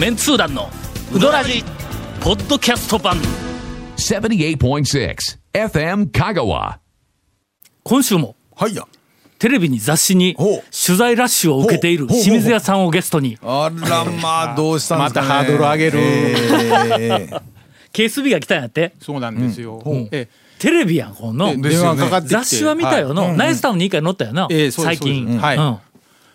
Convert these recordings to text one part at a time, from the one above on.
メンツー団のウドラジポッドキャスト版。78.6 FM Kagawa. 今週もはいや。テレビに雑誌に取材ラッシュを受けている清水屋さんをゲストに。あらまあどうしたんですかね。またハードル上げる。えー。KSB が来たんやって。そうなんですよ。えテレビやんこのえ電話かかってきて。雑誌は見たよの、ナイスタウンに一回載ったよな、ええそうです最近、はいうん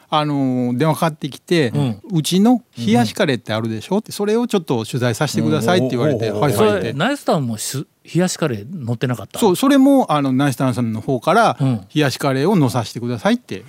あのー電話かかってきて、うちの冷やしカレーってあるでしょってそれをちょっと取材させてくださいって言われて、うんそはいはいって。れナイスタウンもし冷やしカレー載ってなかった？そうそれもあのナイスタウンさんの方から、うん冷やしカレーを乗させてくださいって。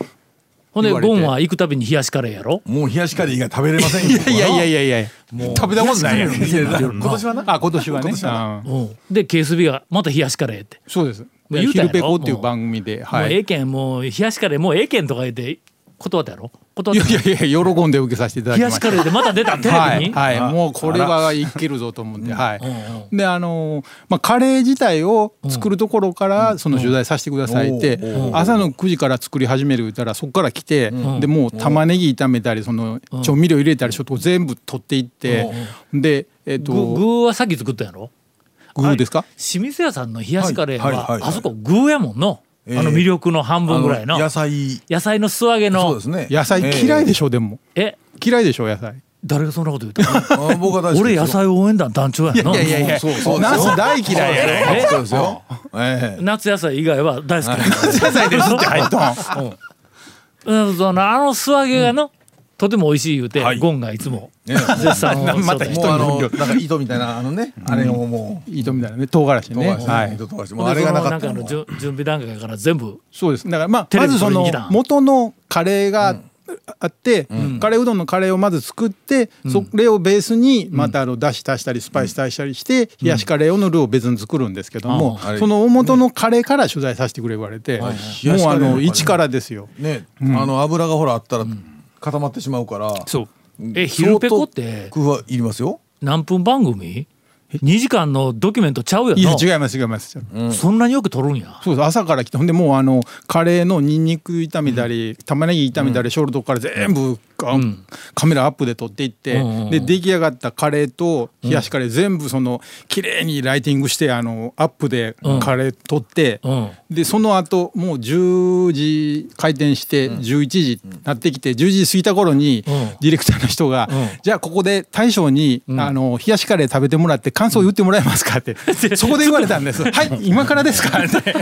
ほんで言われてゴンは行くたびに冷やしカレーやろ？もう冷やしカレー以外食べれませんよ。いやいやいやいやいや食べたことないやん。いや今年はな。あ今年はね。今うんうんで KSB がまた冷やしカレーって、そうです。う言うたペコっていう番組で、はい。もうええけんもう冷やしカレーもうええけんとか言って断ったやろ？断いったやいやいや喜んで受けさせていただき冷ました。やしカレーでまた出た？テレビに、はい、はい、もうこれはいけるぞと思って、はい。であのーまあカレー自体を作るところからその取材させてくださいって、朝の9時から作り始める言ったらそこから来て、でもう玉ねぎ炒めたりその調味料入れたりちょっと全部取っていって、でえっ、と具具はさっき作ったんやろ？具ですか？清水屋さんの冷やしカレーは,、はいはいあそこ具やもんの、ええあの魅力の半分ぐらいのあ野菜。野菜の素揚げのそうですね。野菜嫌いでしょ、でもえ？嫌いでしょ野菜。誰がそんなこと言った俺野菜応援団団長やんの？いやいやいや、そうそうナス大嫌いやね。えそうですよ。ええ。夏野菜以外は大好きなんだ野菜ですって入っとん。うんそのあの素揚げがの、とても美味しい言うて、はい。ゴンがいつも。ね。絶賛を。またしともうあ人のなんか糸みたいなあのねあれをもう。糸みたいなね唐辛子ね。唐辛子はい。糸唐辛子。でもうあれがなかったの。準準備段階から全部そうです。だからまあまずその元のカレーがあって、カレーうどんのカレーをまず作って、それをベースにまたあのだし足したりスパイス足したりして、冷やしカレーのルーを別に作るんですけども、その大元のカレーから取材させてくれ言われて、はい。もうあの一からですよ。ね。あの油がほらあったら固まってしまうから。そう。え昼ペコって？工夫はいりますよ。何分番組？2時間のドキュメントちゃうやんいやの違います違います。そんなによく撮るんや。そうです。朝から来てほんでもうあのカレーのニンニク炒めたり、玉ねぎ炒めたりショルトから全部、あカメラアップで撮っていって、うんうんで出来上がったカレーと冷やしカレー全部その綺麗にライティングしてあのアップでカレー撮って、うん。でその後もう10時開店して11時なってきて10時過ぎた頃にディレクターの人が「じゃあここで大将にあの冷やしカレー食べてもらって感想言ってもらえますか?」って。そこで言われたんです「はい今からですか?」って。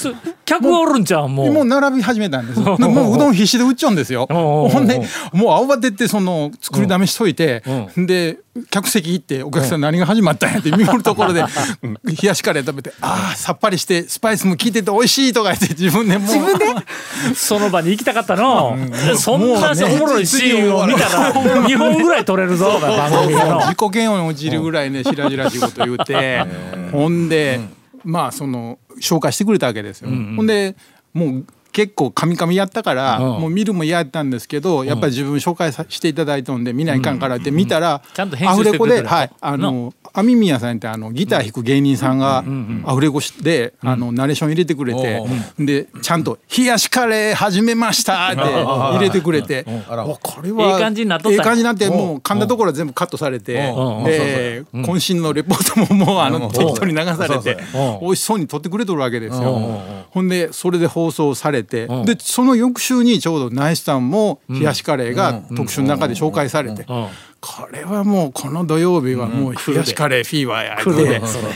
そ客がおるんちゃうもう。もう並び始めたんです。でもううどん必死で売っちゃうんですよ。ほんでもう慌ててその作りだめしといて、で客席行ってお客さん何が始まったんやって 見よるところでうん。冷やしカレー食べてああさっぱりしてスパイスも効いてて美味しいとか言って自分でもう自分で？その場に行きたかったの、そんなもうねおもろいシーンを見たら2 本ぐらい撮れるぞ自己嫌悪に陥るぐらいね白々しいこと言うてほんでまあその紹介してくれたわけですよ。ほんでもう結構カミカミやったからうん。もう見るも嫌やったんですけどやっぱり自分紹介さしていただいたんで見ないかんからって見たらちゃんと編アフレコではいあの網宮さんってあのギター弾く芸人さんがアフレコであのナレーション入れてくれてでちゃんと「冷やしカレー始めました」って入れてくれてこれはええ感じになっとったんや。ええ感じになってもう噛んだところは全部カットされてうん。で渾身のレポートももうあの適当に流されてうん。美味しそうに撮ってくれとるわけですよ。ほんでそれで放送されてでその翌週にちょうどナイスさんも冷やしカレーが特集の中で紹介されて。うんこれはもうこの土曜日はもう冷やしカレーフィーバーやっ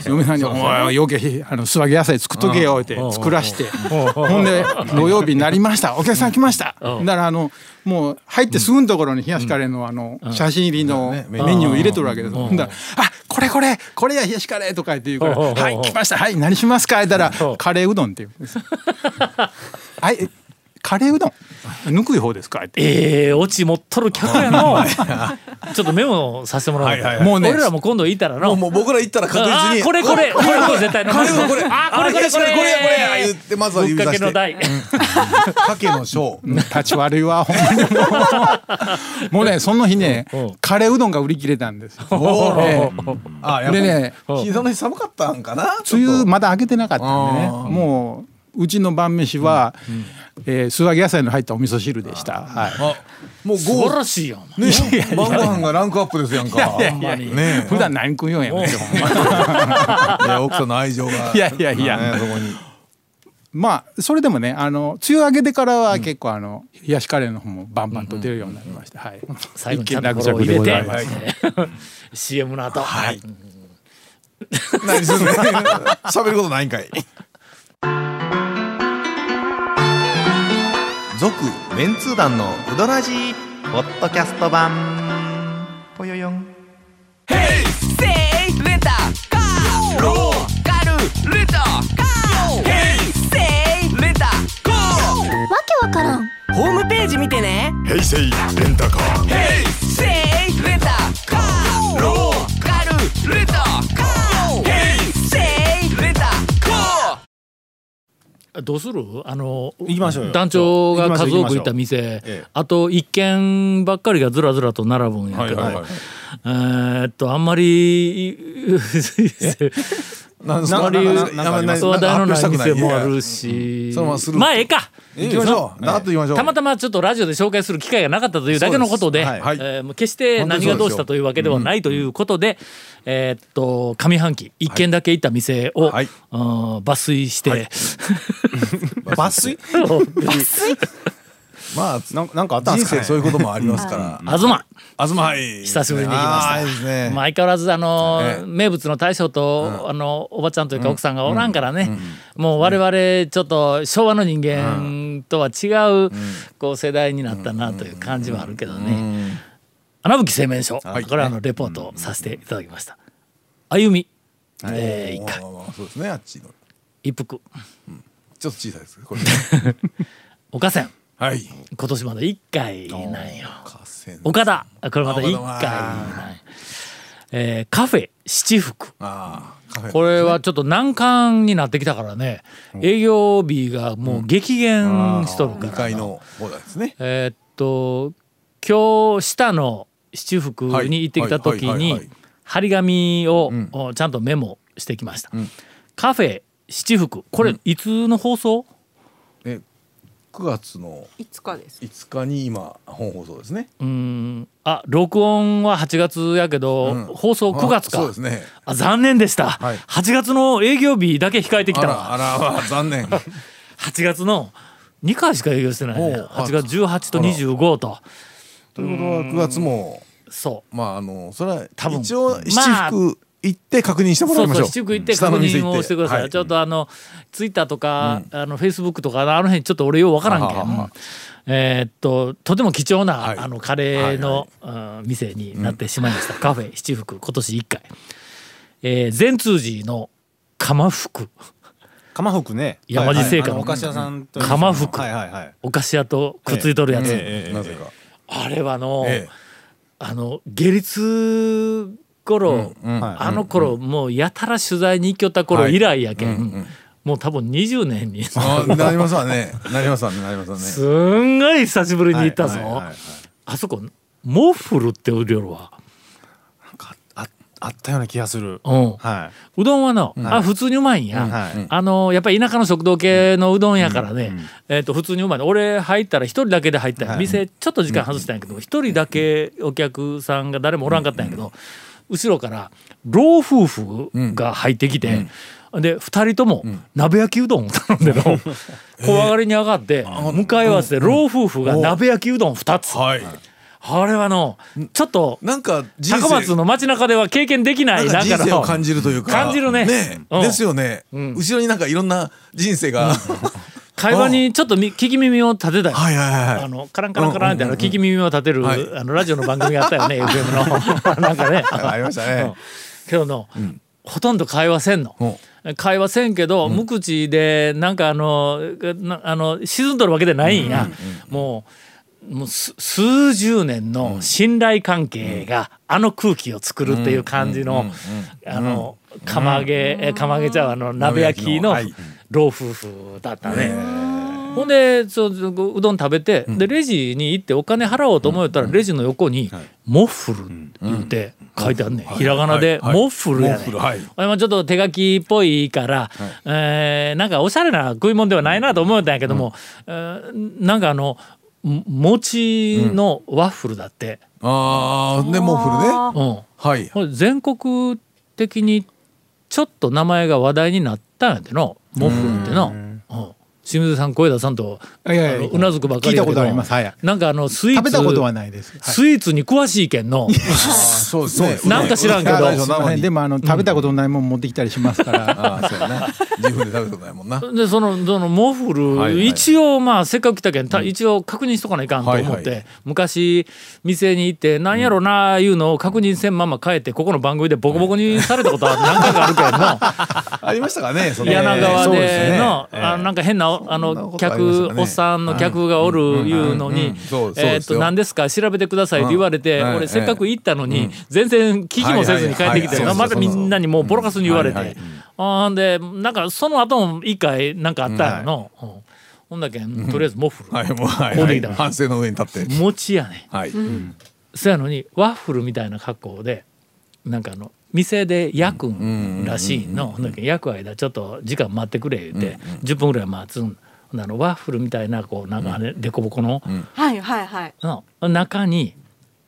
て嫁さんに「おい余計あの素揚げ野菜作っとけよ」って作らして。ほんで土曜日になりました。お客さん来ました。だからあのもう入ってすぐのところに冷やしカレーのあの写真入りのメニュー。を入れとるわけです。ほんだら「あこれこれこれや冷やしカレー」とか言って言うから「うん。うん。うん。はい来ました。はい何しますか?」言ったら「カレーうどん」って言うんです。はい。えカレーうどん。ぬくい方ですか？って。ええオチ持っとる客やの。ちょっとメモさせてもらおう、はいはいはい。もうね俺らも今度行ったらのもうもう僕ら行ったら確あ実に。ーこれこれ。これこれ。絶対のこれこれこれ。あーこれこれこれ。これこれ。これ言ってまずはぶっか指さしてけの台かけの章立ち悪いわほんまにもうもうねその日ねカレーうどんが売り切れたんですよおえーあやっぱでねりその日寒かったんかな梅雨まだ開けてなかったんでねもううちの晩飯は、えー素揚げ野菜の入ったお味噌汁でした。はい。あもう素晴ごらしいよね。晩ご飯がランクアップですやんか。ね普段何食うよんやめてほんまに。いや奥さんの愛情が。いやいやいや。ねそこに。まあそれでもねあの梅雨明けてからは結構あの冷やしカレーの方もバンバンと出るようになりました。はい。最後にちゃんとこれを入れて落着でございます。CM の後。はい。何するね 喋ることないんかい続メンツー団のウドラジーポッドキャスト版。ぽよよん。わけわからん。ホームページ見てね。平成レンタカー。せいどうする？あの行きましょうよ。団長が数多く行った行店ええ。あと一軒ばっかりがずらずらと並ぶんやけど、えーっとあんまりなんですか？あんまりなんかなんかなんか話題のない店もあるいしそのまあええか。や行きましょう。だっと行きましょう。たまたまちょっとラジオで紹介する機会がなかったというだけのことで、ですはい。え決して何がどうしたというわけではないということで、えーっと上半期一軒だけ行った店を、はい。うん抜粋して、抜粋？まあなんなんかあったんで人すか、ね、生そういうこともありますから。東東はい。久しぶりに行きました。ですね。まあ、相変わらずあの、ええ。名物の大将と、あのおばちゃんというか奥さんがおらんからね、もう我々ちょっと昭和の人間とは違う、こう世代になったなという感じはあるけどね。穴吹製麺所、はい。これはあのレポートをさせていただきました。歩み、えー一回まあまあまあそうですねあっちの。一服。ちょっと小さいですこれ。岡線はい。今年まだ一回なんよ。岡田。これまた一回岡なん。えーカフェ七福。これはちょっと難関になってきたからね、営業日がもう激減しとるから。2な、階の方ですね。えーっと今日下の七福に行ってきた時に張り紙を、ちゃんとメモしてきました、ん。カフェ七福。これいつの放送、え9月の5日です。5日に今本放送ですね。うーん。あ録音は8月やけど、うん。放送9月か。あそうですね。あ残念でした、はい。8月の営業日だけ控えてきあたわら。あらまあ残念。8月の2回しか営業してないね。おう。あ8月18と25と。ということは9月もそう。まああのそれは多分。一応まあ七福行って確認してもらそいうましょう。そう七福行って確認をしてください、はちょっとあのツイッターとか、あのフェイスブックとかあの辺ちょっと俺ようわからんけん。はははえーっととても貴重な、はい。あのカレーの、うん店になってしまいました、カフェ七福今年1回、えー、善通寺の鎌福。鎌福ね。山地製菓のあのお菓子屋さんと鎌福。はいはいはい。お菓子屋とくっついとるやつ、ええ。ええ。なぜか。あれはの、えあの下律頃、あの頃、もうやたら取材に行きよった頃以来やけん、もう多分20年に。なりますわね。なりますわねなりますわね。んごい久しぶりに行ったぞ、あそこモッフルって売りよるわ、ああったような気がする。うん、はうどんはの、あ普通にうまいんや、はい。あのやっぱり田舎の食堂系のうどんやからね、えー、と普通にうまい。の俺入ったら一人だけで入った店ちょっと時間外したんやけど一人だけお客さんが誰もおらんかったんやけど、後ろから老夫婦が入ってきて、で2人とも鍋焼きうどんを頼んでの。小上がりに上がって向かい合わせて老夫婦が鍋焼きうどん2つ。はい。あれはのちょっとなんか人高松生の街中では経験できなないなんかの。生を感じるというか。感じるね。うん。ですよね。後ろになんかいろんな人生が会話にちょっとみ聞き耳を立てたよ。はいはいはいあのカランカランカランってあの聞き耳を立てる、はい。あのラジオの番組があったよね FM の。なんかね。ありましたね。けどの、ほとんど会話せんの、会話せんけど、無口でなんかあのなあの沈んどるわけでないんや、もうもうす数十年の信頼関係があの空気を作るっていう感じのあの釜揚げえ釜揚げちゃうあの鍋焼きのはい。老夫婦だったね。ほんでそううどん食べて、でレジに行ってお金払おうと思ったら、レジの横に「モッフル」言うて書いてあるね、ひらがなで「モッフル」やね、はい。俺もちょっと手書きっぽいから、えーなんかおしゃれな食い物ではないなと思ったんやけども、えーなんかあのも餅のワッフルだって、ああでモッフルね。うん。はい。これ全国的にちょっと名前が話題になったんやての。モッフルっての。うん清水さん小枝さんとうなずくばっか聞いたりやけどことあります。はい。なんかあのスイーツ食べたことはないです。はい。スイーツに詳しいけんの。そうですね。なんか知らんけど。でもあの食べたことないもん持ってきたりしますから。ああそうやな。自分で食べたことないもんな。で そのそのモッフル、はいはい。一応まあせっかく来たけんた一応確認しとかないかんと思って、はいはい。昔店に行ってなんやろないうのを確認せんまま帰ってここの番組でボコボコにされたことは何回かあるけんの。ありましたかねその。柳川での、なんか変なありましたかね。客おっさんの客がおるい。うのにえーっですよ。と何ですか？調べてくださいって言われてうん。はい俺せっかく行ったのに全然聞きもせずに帰ってきてはいはいはい。またみんなにもうボロカスに言われて。はいはい。あんでなんかその後も一回なんかあったんやの？うん。ほんだけんとりあえずモッフル。はいもうはいこうできた反省の上に立って。餅やねはい。そやのにワッフルみたいな格好でなんかあの店で焼くんらしいの。ほんだけ焼く間ちょっと時間待ってくれ言って10分ぐらい待つんほんであのワッフルみたいなこうなんかね凸凹のはいはいはい。の中に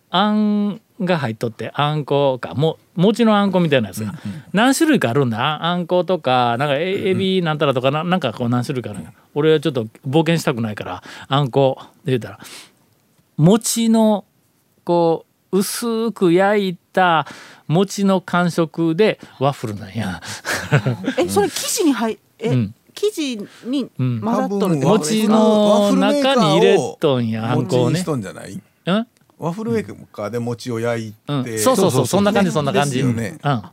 あんが入っとってあんこかも餅のあんこみたいなやつが。何種類かあるんだ？ああんことかなんかえエビなんたらとかななんかこう何種類かあるんや俺はちょっと冒険したくないからあんこで言うたら餅のこう薄く焼いた餅の感触でワッフルなんや。えそれ生地に入え、うん。生地にうん。混ざっとる餅か？の中に入れとんやあんこをね。餅にし。とんじゃない？うん？ワッフルメーカーで餅を焼いうん。て、そうそうそう。そんな感じそんな感じ。ですよね。うん、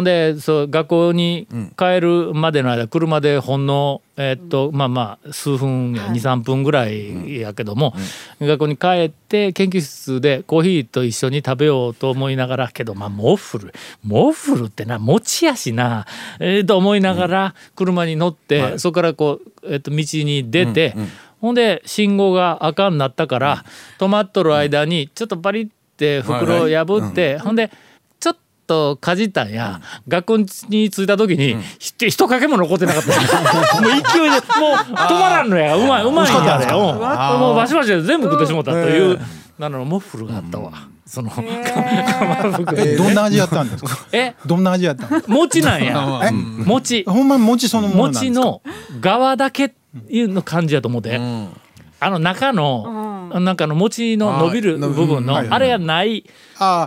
ほんでそう学校に帰るまでの間車でほんのえーっと、まあまあ数分や23分ぐらいやけども、学校に帰って研究室でコーヒーと一緒に食べようと思いながらけどまあモッフルモッフルってな餅やしな、えーと思いながら車に乗って、そこからこう、えーっと道に出て、ほんで信号が赤になったから、止まっとる間にちょっとパリって袋を破って、ほんでとかじったんや、学校に着いた時に、ひ一かけも残ってなかった。もう勢いでもう止まらんのや。うまいうまいんや。でうん。もうバシバシで全部食ってしもったという、なのモッフルがあったわ、その、えどんな味やったんですか？え？どんな味やったん。餅なんや。え？餅。ほんまに餅そのものなんですか？餅の側だけいうの感じやと思って、あの中の、なんかあの餅の伸びる部分のはいあれがない、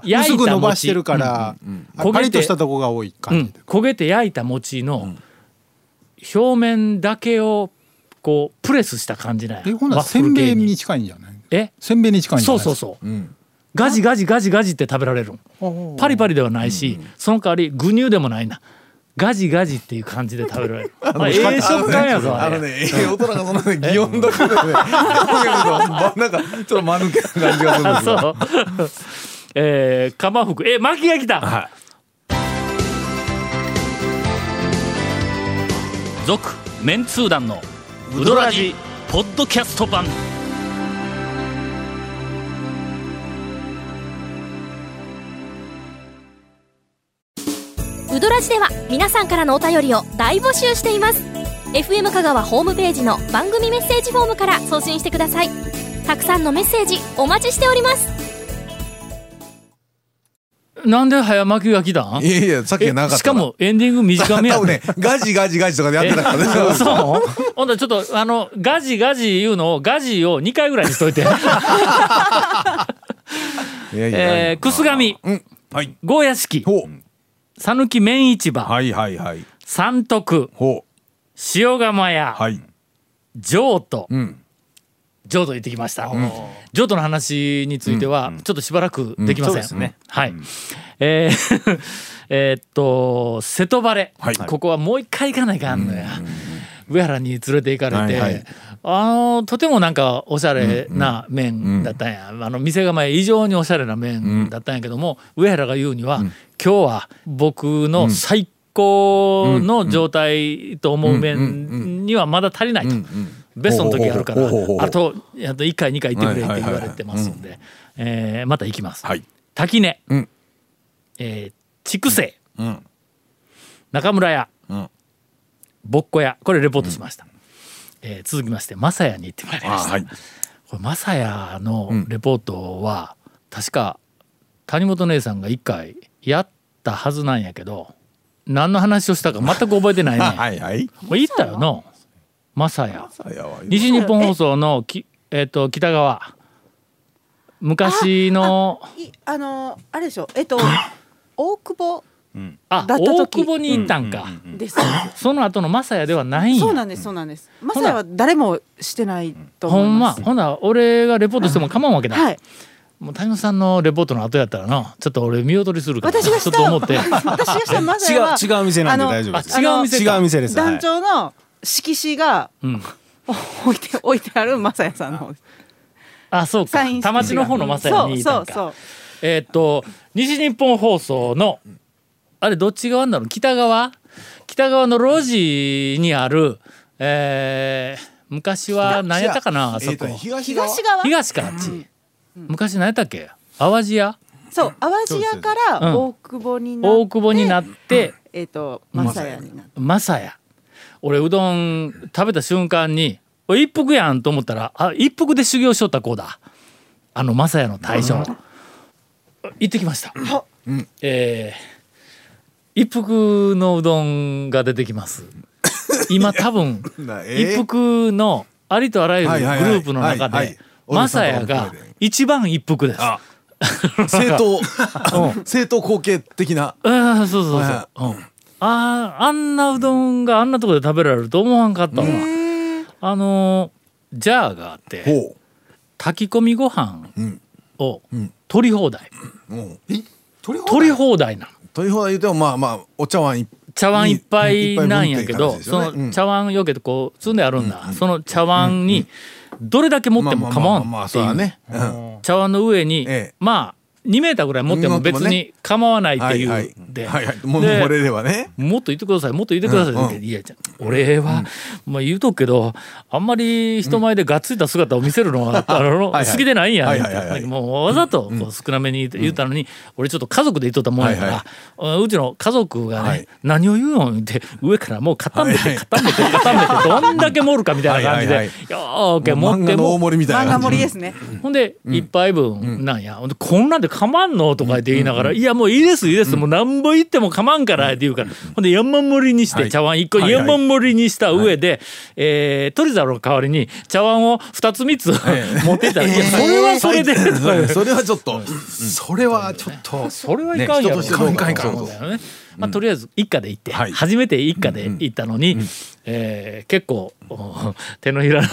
焼い伸ばしてるから、あ焦げとしたとこが多い焦げて焼いた餅の表面だけをこうプレスした感じなんや。えほんなせんべい系にに近いんじゃない。え？せんべいに近い。そうそうそう、ガジガジガジガジって食べられる。パリパリではないし、その代わり具乳でもないなガジガジっていう感じで食べられる あええ食感やぞあのね、ええ大人がそんなね、擬音だけでね、なんか、ちょっと間抜けな感じがするんですよ。そう。えー、え巻きが来た。続、メンツー団のウドラジポッドキャスト版。ウドラジでは皆さんからのお便りを大募集しています。FM 香川ホームページの番組メッセージフォームから送信してください。たくさんのメッセージお待ちしております。なんで早巻きが来たん？いやいや、さっきがなかった。えしかもエンディング短めや多分ね、ガジガジガジとかでやってたからね。えそう？ほんとちょっとあのガジガジ言うのをガジを2回ぐらいにしといて。えー、くすがみ。うん。はい。ゴーヤ式。ほう。讃岐麺市場、はいはいはい。三徳ほ塩釜屋、う。はい。譲渡うん。譲渡行ってきました。譲渡の話についてはちょっとしばらくできません。ねはい。えー えーっと瀬戸晴れ、はいここはもう一回行かないかんのや。上原に連れて行かれて、はいはいあのとてもなんかおしゃれな麺だったんや、あの店構え異常におしゃれな麺だったんやけども、上原が言うには、今日は僕の最高の状態と思う麺にはまだ足りないと。ベストの時あるからあとあと1回2回行ってくれって言われてますんでえーまた行きます。はい。滝根。うん。えー筑西うん。中村屋。うん。ぼっこ屋。これレポートしましたえー続きまして正屋に行ってまいりました。あはい。これ正屋のレポートは確か谷本姉さんが1回やったはずなんやけど何の話をしたか全く覚えてないね。は いはい。もう言ったよの？正屋さやは西日本放送のき、えっと北側。昔のいあのあれでしょ？えっと 大久保あ大久保に行ったんか、です。その後の正屋ではないんや。そうなんですそうなんです。まさやは誰もしてないと思ほんいま。ますほな俺がレポートしても構わんわけだ、はい。もう谷本さんのレポートの後やったらなちょっって見劣りするから私がしたちょっと思って。私がしたまさ違うやは違う店なんで大丈夫です。あ違う店か。違う店です。団長の色紙がうん。置いて置いてあるまさやさんの方です。あそうか。田町の方の正屋にいたんか。そうそうそう。えーっと西日本放送のあれどっち側なの？北側？北側の路地にあるえー昔は何やったかな？あそこ。えー東側？東側？東かあっち。昔何やったっけ？淡路屋？そう淡路屋かうん。ら大久保になって、大久保になってえっ、とまさやになって。正屋俺うどん食べた瞬間におい一服やんと思ったらあ一服で修行しとった子だ。あの正屋の大将。行ってきました、えー一服のうどんが出てきます。今多分一服のありとあらゆるグループの中で正屋が一番一服です。あ 正当正当後継的な。ああそうそうそう、はうん、あーあんなうどんがあんなところで食べられると思わんかったわ、あのージャーがあってほ炊き込みご飯ん。をん。取り放題、うもう取り放題なのというほど言うてもまあまあお茶碗一茶碗いっぱいなんやけど、いっぱい分っていう感じですその茶碗よけてこう積んであるんだ、その茶碗にどれだけ持っても構わんっていう。茶碗の上に、ええ。まあ2メーターぐらい持っても別に構わないっていう。はいはい。で、はいはい。もうでもっと言ってください。もっと言ってください。って、いやじゃ俺は、まあ言うとくけどあんまり人前でがっついた姿を見せるのは、あのはい好きでないん。や、はいはいはいはい。もうわざとこう少なめに言ったのに、俺ちょっと家族で言っとったもんやから、うちの家族がね、はい。何を言うのって上からもう固めて、はいはい。固めて固めてどんだけ盛るかみたいな感じで、はいはいよーけもう漫画の大持っても盛りみたい漫画な感じ盛りですね。ほんで一杯分なんや、ほんでこんなんでかまんのとか言って言いながら「いやもういいですいいです、もうなんぼ言ってもかまんから」って言うから、ほんで山盛りにして、はい茶碗1個山盛りにした上で、えー鳥皿の代わりに茶碗を2つ3つ持っていったら「いやそれはそれで」それはちょっとそれはちょっとそれはいかんやろ。まあ、とりあえず一家で行って、はい。初めて一家で行ったのに、えー結構お手のひらの、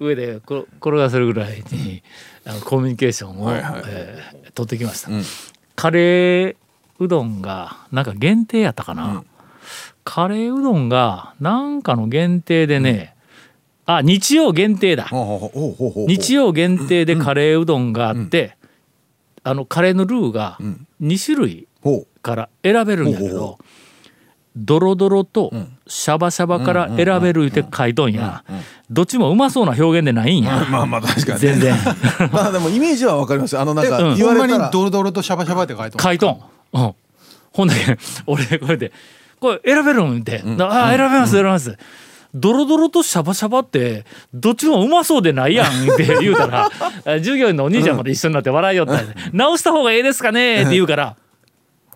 上でこ転がせるぐらいにコミュニケーションを、はいはい。えー取ってきました、カレーうどんがなんか限定やったかな、カレーうどんがなんかの限定でね、あ日曜限定だ、日曜限定でカレーうどんがあって、あのカレーのルーがん。2種類ほから選べるんだけどドロドロとシャバシャバから選べるって書いとんや。どっちもうまそうな表現でないんや。うまあまあ確かに全然。まあでもイメージはわかります。あのなんかうん。言ほんまにわれたらドロドロとシャバシャバって書いてます書いとん、うん、ほんで 俺これで「これ選べるん?」って「ああ選べます選べます」ドロドロとシャバシャバってどっちもうまそうでないやんって 言うたらあ従業員のお兄ちゃんまで一緒になって笑いよった直した方がええですかねって言うから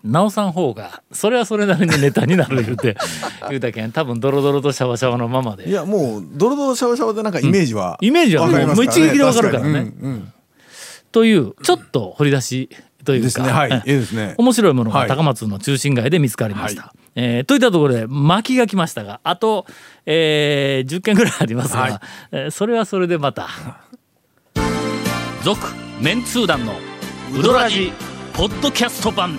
直さん方がそれはそれなりにネタになる言うて 言うたけん多分ドロドロとシャバシャバのままいでやもうドロドロシャワシャワでなんかイメージはイメージはもう一撃でわかるからね。うんうん。というちょっと掘り出しというかですね。はい。えいいですね。面白いものがはい。高松の中心街で見つかりました。えーといったところで巻きが来ましたがあと、えー10件ぐらいありますが、はい。えーそれはそれでまた。続メンツー団のウドラジポッドキャスト版